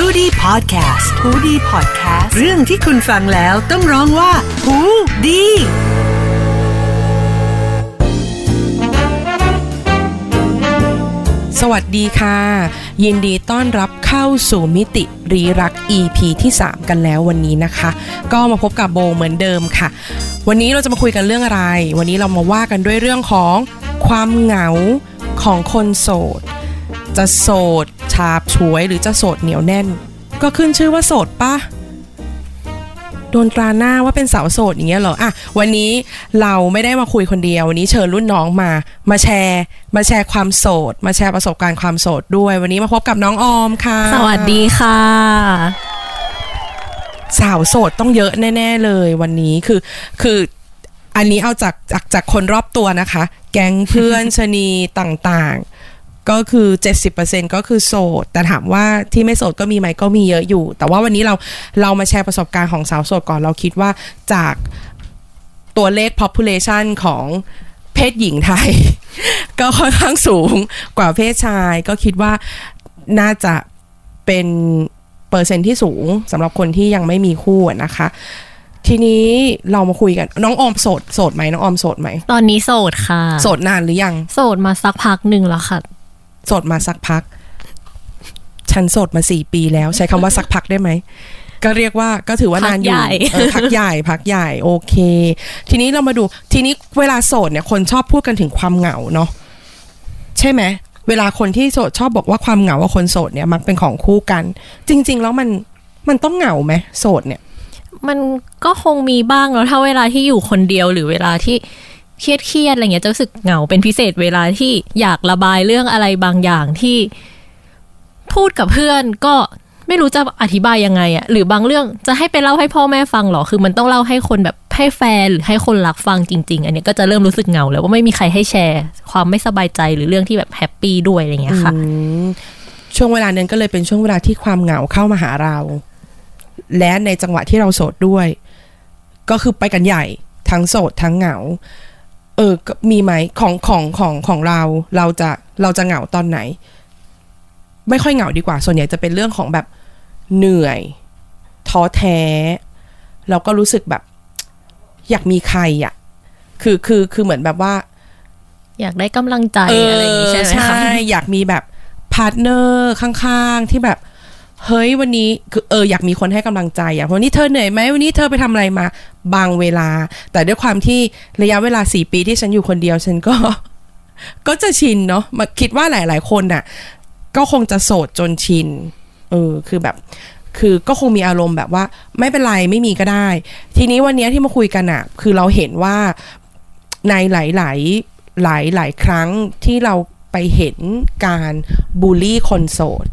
h o ดี้พอดแคสต์ฮูดี้พอดแคสต์เรื่องที่คุณฟังแล้วต้องร้องว่าหูดีสวัสดีค่ะ ยินดีต้อนรับเข้าสู่มิติลี้รัก EP ที่ 3 กันแล้ววันนี้นะคะ ก็มาพบกับโบเหมือนเดิมค่ะ วันนี้เราจะมาคุยกันเรื่องอะไร วันนี้เรามาว่ากันด้วยเรื่องของความเหงาของคนโสด จะโสดฉาบฉวยหรือจะโสดเหนียวแน่น ก็ขึ้นชื่อว่าโสดปะโดนตราหน้าว่าเป็นสาวโสดอย่างเงี้ยเหรออะวันนี้เราไม่ได้มาคุยคนเดียว วันนี้เชิญรุ่นน้องมา มาแชร์ มาแชร์ความโสด มาแชร์ประสบการณ์ความโสดด้วย วันนี้มาพบกับน้องออมค่ะ สวัสดีค่ะ สาวโสดต้องเยอะแน่ ๆ เลยวันนี้คือคืออันนี้เอาจากจากจากคนรอบตัวนะคะ แก๊งเพื่อนชะนีต่างๆ ก็คือ 70%ก็คือโสด แต่ถามว่าที่ไม่โสดก็มีไหมก็มีเยอะอยู่ แต่ว่าวันนี้เราเรามาแชร์ประสบการณ์ของสาวโสดก่อนเราคิดว่าจากตัวเลข population ของเพศหญิงไทย ก็ค่อนข้างสูงกว่าเพศชาย ก็คิดว่าน่าจะเป็นเปอร์เซ็นต์ที่สูงสำหรับคนที่ยังไม่มีคู่อะนะคะ ทีนี้เรามาคุยกัน น้องออมโสดโสดไหมน้องออมโสดไหมตอนนี้โสดค่ะ โสดนานหรือยัง โสดมาสักพักหนึ่งแล้วค่ะ โสดมาสักพัก ฉันโสดมาสี่ปีแล้ว ใช้คำว่าสักพักได้ไหมก็เรียกว่าก็ถือว่านานอยู่พักใหญ่เออพักใหญ่พักใหญ่ โอเค ทีนี้เรามาดู ทีนี้เวลาโสดเนี่ยคนชอบพูดกันถึงความเหงาเนาะใช่ไหมเวลาคนที่โสดชอบบอกว่าความเหงากับคนโสดเนี่ยมักเป็นของคู่กัน จริง ๆ แล้วมันมันต้องเหงาไหมโสดเนี่ย มันก็คงมีบ้างแล้วถ้าเวลาที่อยู่คนเดียวหรือเวลาที่ เครียดเครียดๆอะไรเงี้ยจะรู้สึกเหงาเป็นพิเศษเวลาที่อยากระบายเรื่องอะไรบางอย่างที่พูดกับเพื่อนก็ไม่รู้จะอธิบายยังไงอะหรือบางเรื่องจะให้ไปเล่าให้พ่อแม่ฟังเหรอ คือมันต้องเล่าให้คนแบบให้แฟนหรือให้คนรักฟังจริง ๆ อันเนี้ยก็จะเริ่มรู้สึกเหงา แล้วว่าไม่มีใครให้แชร์ ความไม่สบายใจหรือเรื่องที่แบบแฮปปี้ด้วยอะไรเงี้ยค่ะช่วงเวลานั้นก็เลยเป็นช่วงเวลาที่ความเหงาเข้ามาหาเรา และในจังหวะที่เราโสดด้วย ก็คือไปกันใหญ่ทั้งโสดทั้งเหงา เออก็มีไหมของของของของเราเราจะเราจะเหงาตอนไหน ไม่ค่อยเหงาดีกว่า ส่วนใหญ่จะเป็นเรื่องของแบบเหนื่อยท้อแท้เราก็รู้สึกแบบ อยากมีใครอะ่ะ คือคือคือเหมือนแบบว่า อยากได้กำลังใจอะไรอย่างงี้ใช่ไหมใช่คะอยากมีแบบ partner ข้างๆ ที่แบบ เฮ้ยวันนี้คือเอออยากมีคนให้กำลังใจอะวันนี้เธอเหนื่อยไหมวันนี้เธอไปทำอะไรมาบางเวลา แต่ด้วยความที่ระยะเวลาสี่ปีที่ฉันอยู่คนเดียวฉันก็ ก็จะชินเนาะมาคิดว่าหลาย ๆ คนน่ะ ก็คงจะโสดจนชินเออคือแบบ คือก็คงมีอารมณ์แบบว่า ไม่เป็นไรไม่มีก็ได้ ทีนี้วันนี้ที่มาคุยกันอะคือเราเห็นว่าในหลายๆหลายหลายครั้งที่เราไปเห็นการบูลลี่คนโสด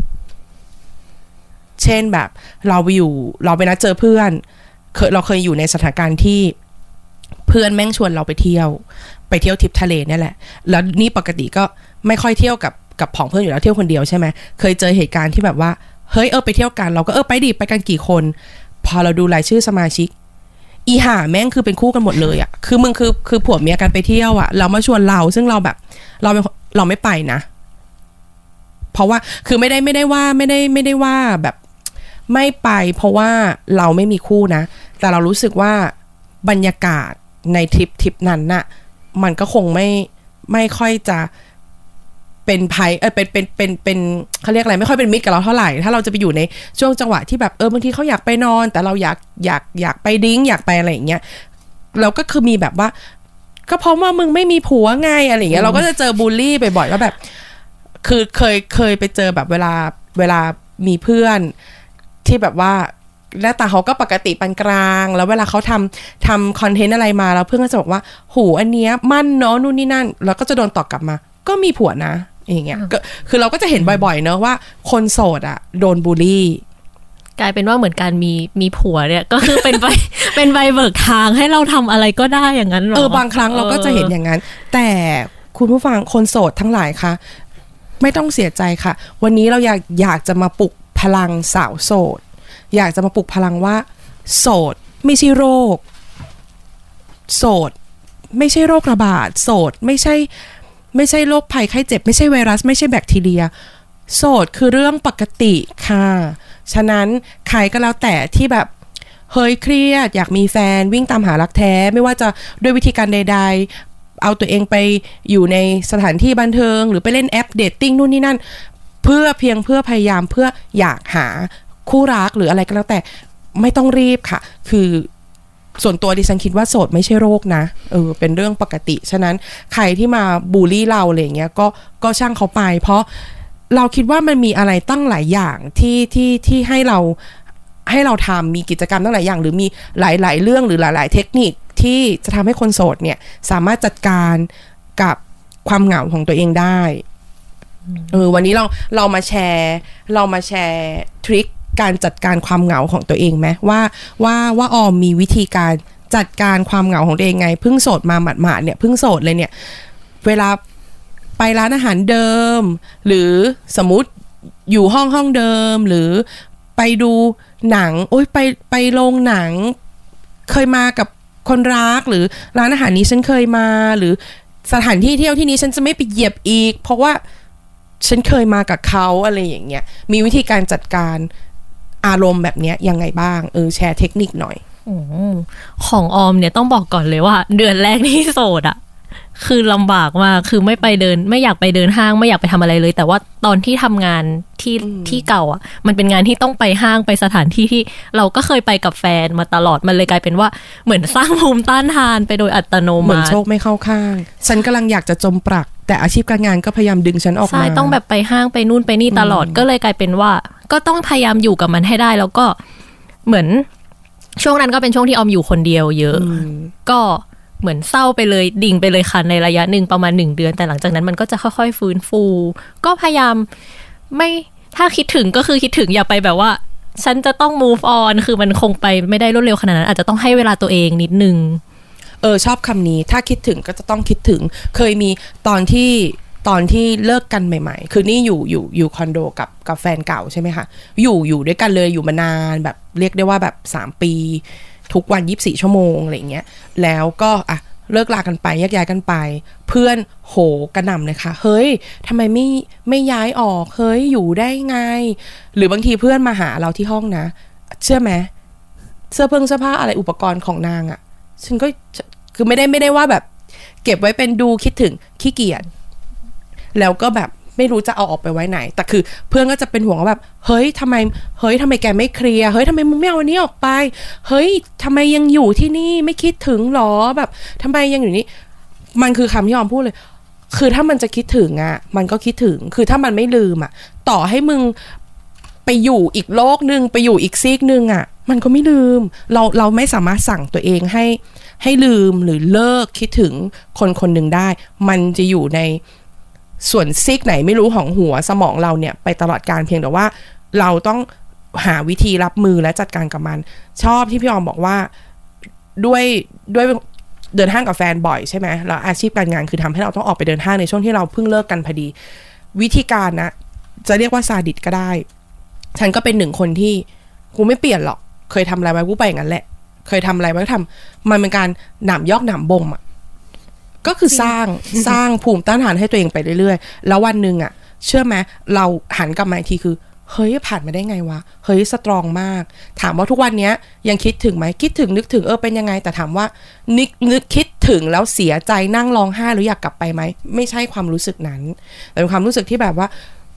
เช่นแบบเราไปอยู่เราไปนัดเจอเพื่อนเคยเราเคยอยู่ในสถานการณ์ที่เพื่อนแม่งชวนเราไปเที่ยว ไปเที่ยวทริปทะเลเนี่ยแหละ แล้วนี่ปกติก็ไม่ค่อยเที่ยวกับกับผองเพื่อนอยู่แล้วเที่ยวคนเดียวใช่ไหมเคยเจอเหตุการณ์ที่แบบว่าเฮ้ยเออไปเที่ยวกันเราก็เออไปดิไปกันกี่คน พอเราดูรายชื่อสมาชิก อีห่าแม่งคือเป็นคู่กันหมดเลยอะคือมึงคือคือผัวเมียกันไปเที่ยวอะเรามาชวนเราซึ่งเราแบบ เราเราไม่ไปนะ เพราะว่าคือไม่ได้ไม่ได้ว่าไม่ได้ไม่ได้ว่าแบบ ไม่ไปเพราะว่าเราไม่มีคู่นะ แต่เรารู้สึกว่าบรรยากาศในทริปทริปนั้นน่ะ มันก็คงไม่ไม่ค่อยจะเป็นภัยเออเป็นเป็นเป็นเป็นเขาเรียกอะไรไม่ค่อยเป็นมิตรกับเราเท่าไหร่ ถ้าเราจะไปอยู่ในช่วงจังหวะที่แบบเออบางทีเขาอยากไปนอน แต่เราอยากอยากอยากไปดิ้งอยากไปอะไรอย่างเงี้ยเราก็คือมีแบบว่า ก็เพราะว่ามึงไม่มีผัวไงอะไรอย่างเงี้ยเราก็จะเจอบูลลี่บ่อยๆว่าแบบ คือเคยเคยไปเจอแบบเวลาเวลามีเพื่อน ที่แบบว่าหน้าตาเขาก็ปกติปานกลาง แล้วเวลาเขาทำทำคอนเทนต์อะไรมาแล้วเพื่อนก็จะบอกว่า หูอันเนี้ยมั่นเนาะนู่นนี่นั่น แล้วก็จะโดนตอบกลับมา ก็มีผัวนะอย่างเงี้ยก็คือเราก็จะเห็นบ่อยๆ เนอะว่า คนโสดอะโดนบูลลี่ กลายเป็นว่าเหมือนการมีมีผัวเนี่ย ก็คือเป็นใบเป็นใบเบิกทางให้เราทำอะไรก็ได้อย่างนั้นหรอเออบางครั้งเราก็จะเห็นอย่างนั้น แต่คุณผู้ฟังคนโสดทั้งหลายคะไม่ต้องเสียใจค่ะ วันนี้เราอยากอยากจะมาปลุกพ ลังสาวโสด อยากจะมาปลุกพลังว่า โสดไม่ใช่โรค โสด ไม่ใช่โรคระบาด โสดไม่ใช่ ไม่ใช่โรคภัยไข้เจ็บ ไม่ใช่ไวรัส ไม่ใช่แบคทีเรีย โสดคือเรื่องปกติค่ะ ฉะนั้นใครก็แล้วแต่ที่แบบเฮ้ยเครียด อยากมีแฟนวิ่งตามหารักแท้ ไม่ว่าจะด้วยวิธีการใด ๆ เอาตัวเองไปอยู่ในสถานที่บันเทิง หรือไปเล่นแอปเดทติ้งนู่นนี่นั่น เพื่อเพียงเพื่อพยายามเพื่ออยากหาคู่รักหรืออะไรก็แล้วแต่ไม่ต้องรีบค่ะ คือส่วนตัวดิฉันคิดว่าโสดไม่ใช่โรคนะ เออ เป็นเรื่องปกติ ฉะนั้นใครที่มาบูลลี่เราอะไรเงี้ย ก็ก็ช่างเขาไป เพราะเราคิดว่ามันมีอะไรตั้งหลายอย่างที่ที่ที่ให้เราให้เราทำมีกิจกรรมตั้งหลายอย่าง หรือมีหลาย ๆ เรื่องหรือหลาย ๆ เทคนิคที่จะทำให้คนโสดเนี่ย สามารถจัดการกับความเหงาของตัวเองได้ เออวันนี้เราเรามาแชร์ เรามาแชร์ทริคการจัดการความเหงาของตัวเองไหมว่าว่าว่าออมมีวิธีการจัดการความเหงาของตัวเองไงเพิ่งโสดมาหมาดๆเนี่ยเพิ่งโสดเลยเนี่ย เวลาไปร้านอาหารเดิม หรือสมมติอยู่ห้องห้องเดิม หรือไปดูหนัง โอ้ยไปไปโรงหนัง เคยมากับคนรักหรือร้านอาหารนี้ฉันเคยมา หรือสถานที่เที่ยวที่นี้ฉันจะไม่ไปเหยียบอีก เพราะว่า ฉันเคยมากับเขาอะไรอย่างเงี้ยมีวิธีการจัดการอารมณ์แบบเนี้ยยังไงบ้างเออแชร์เทคนิคหน่อยอของออมเนี่ยต้องบอกก่อนเลยว่า เดือนแรกที่โสดอะ คือลำบากมากคือไม่ไปเดิน ไม่อยากไปเดินห้าง ไม่อยากไปทำอะไรเลย แต่ว่าตอนที่ทำงานที่ที่เก่าอะ มันเป็นงานที่ต้องไปห้างไปสถานที่ที่เราก็เคยไปกับแฟนมาตลอดมันเลยกลายเป็นว่าเหมือนสร้างภูมิต้านทานไปโดยอัตโนเหมือนมัติโชคไม่เข้าข้าง ฉันกำลังอยากจะจมปลัก แต่อาชีพการงานก็พยายามดึงฉันออกมาใช่ต้องแบบไปห้างไปนู่นไปนี่ตลอดก็เลยกลายเป็นว่า ก็ต้องพยายามอยู่กับมันให้ได้ แล้วก็เหมือนช่วงนั้นก็เป็นช่วงที่ออมอยู่คนเดียวเยอะ ก็ เหมือนเศร้าไปเลยดิ่งไปเลยค่ะในระยะหนึ่งประมาณหนึ่งเดือน แต่หลังจากนั้นมันก็จะค่อยๆ ฟื้นฟู ก็พยายามไม่ถ้าคิดถึงก็คือคิดถึงอย่าไปแบบว่า ฉันจะต้อง move on คือมันคงไปไม่ได้รวดเร็วขนาดนั้นอาจจะต้องให้เวลาตัวเองนิดนึงเออชอบคำนี้ ถ้าคิดถึงก็จะต้องคิดถึง เคยมีตอนที่ตอนที่เลิกกันใหม่ ๆ คือนี่อยู่อยู่อยู่คอนโดกับกับแฟนเก่าใช่ไหมคะอยู่อยู่ด้วยกันเลยอยู่มานานแบบเรียกได้ว่าแบบสามปี ทุกวันยีิบสี่ชั่วโมงอะไรอย่างเงี้ย แล้วก็อะเลิกลากันไปแยกย้ายกันไป เพื่อนโหกระหน่ำเลยค่ะ เฮ้ยทำไมไม่ไม่ย้ายออก เฮ้ยอยู่ได้ไง หรือบางทีเพื่อนมาหาเราที่ห้องนะ เชื่อไหมเสื้อเพิ่งเสื้อผ้าอะไรอุปกรณ์ของนางอะ่ะ ฉันก็คือไม่ได้ไม่ได้ว่าแบบ เก็บไว้เป็นดูคิดถึงขี้เกียจแล้วก็แบบ ไม่รู้จะเอาออกไปไว้ไหน แต่คือเพื่อนก็จะเป็นห่วงว่าแบบ เฮ้ยทำไม เฮ้ยทำไมแกไม่เคลียร์ เฮ้ยทำไมมึงไม่เอาอันนี้ออกไป เฮ้ยทำไมยังอยู่ที่นี่ไม่คิดถึงหรอแบบทำไมยังอยู่นี่ มันคือคำที่ยอมพูดเลย คือถ้ามันจะคิดถึงอะ่ะ มันก็คิดถึง คือถ้ามันไม่ลืมอะ่ะ ต่อให้มึงไปอยู่อีกโลกหนึ่งไปอยู่อีกซีกหนึ่งอะ่ะ มันก็ไม่ลืม เราเราไม่สามารถสั่งตัวเองให้ให้ลืมหรือเลิกคิดถึงคนคนหนึ่งได้ มันจะอยู่ใน ส่วนซีกไหนไม่รู้ของหัวสมองเราเนี่ยไปตลอดการเพียงแต่ว่าเราต้องหาวิธีรับมือและจัดการกับมัน ชอบที่พี่ออมบอกว่าด้วยด้วยเดินห้างกับแฟนบ่อยใช่ไหมแล้วอาชีพการงานคือทำให้เราต้องออกไปเดินห้างในช่วงที่เราเพิ่งเลิกกันพอดี วิธีการนะ จะเรียกว่าซาดิสก็ได้ ฉันก็เป็นหนึ่งคนที่กูไม่เปลี่ยนหรอก เคยทำอะไรไว้กูไปอย่างนั้นแหละ เคยทำอะไรไว้ก็ทำมันเป็นการหนามยอกหนามบ่มอะ ก็คือสร้างสร้างภูมิต้านทานให้ตัวเองไปเรื่อยๆ แล้ววันหนึ่งอะ เชื่อไหมเราหันกลับมาอีกทีคือเฮ้ยผ่านมาได้ไงวะ เฮ้ยสตรองมาก ถามว่าทุกวันเนี้ยยังคิดถึงไหมคิดถึงนึกถึงเออเป็นยังไง แต่ถามว่านึกนึกคิดถึงแล้วเสียใจนั่งร้องไห้หรืออยากกลับไปไหม ไม่ใช่ความรู้สึกนั้น แต่เป็นความรู้สึกที่แบบว่า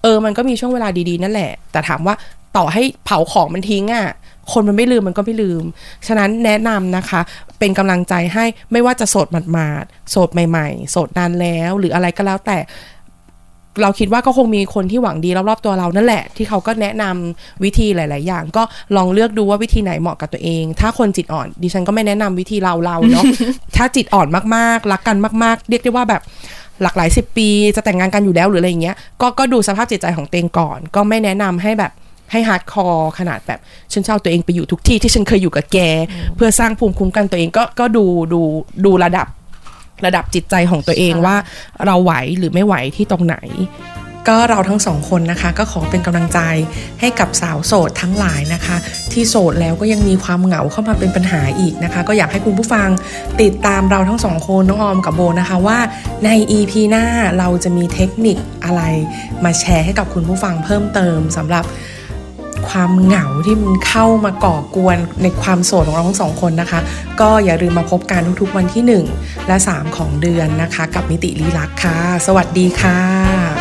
เออมันก็มีช่วงเวลาดีๆนั่นแหละ แต่ถามว่าต่อให้เผาของมันทิ้งอะ่ะ คนมันไม่ลืมมันก็ไม่ลืม ฉะนั้นแนะนำนะคะ เป็นกำลังใจให้ไม่ว่าจะโสดหมาดๆโสดใหม่ ๆ โสดนานแล้ว หรืออะไรก็แล้วแต่เราคิดว่าก็คงมีคนที่หวังดีรอบๆตัวเรานั่นแหละ ที่เขาก็แนะนำวิธีหลาย ๆ อย่าง ก็ลองเลือกดูว่าวิธีไหนเหมาะกับตัวเอง ถ้าคนจิตอ่อนดิฉันก็ไม่แนะนำวิธีเราเราๆเนาะถ้าจิตอ่อนมากๆ รักกันมาก ๆ เรียกได้ว่าแบบหลากหลายสิบปี จะแต่งงานกันอยู่แล้วหรืออะไรเงี้ยก็ก็ดูสภาพจิตใจของเองก่อน ก็ไม่แนะนำให้แบบ ให้ hardcore ขนาดแบบฉันจะเอาตัวเองไปอยู่ทุกที่ที่ฉันเคยอยู่กับแก เพื่อสร้างภูมิคุ้มกันตัวเองก็ก็ดูดูดูระดับระดับจิตใจของตัวเองว่าเราไหวหรือไม่ไหวที่ตรงไหน ก็เราทั้งสองคนนะคะ ก็ขอเป็นกำลังใจให้กับสาวโสดทั้งหลายนะคะ ที่โสดแล้วก็ยังมีความเหงาเข้ามาเป็นปัญหาอีกนะคะ ก็อยากให้คุณผู้ฟังติดตามเราทั้งสองคนน้องออมกับโบนะคะว่าใน EP หน้าเราจะมีเทคนิคอะไร มาแชร์ให้กับคุณผู้ฟังเพิ่มเติมสำหรับ ความเหงาที่มันเข้ามาก่อกวนในความโสดของเราทั้งสองคนนะคะ ก็อย่าลืมมาพบกันทุกๆวันที่ 1 และ 3 ของเดือนนะคะ กับมิติลี้ลักค่ะ สวัสดีค่ะ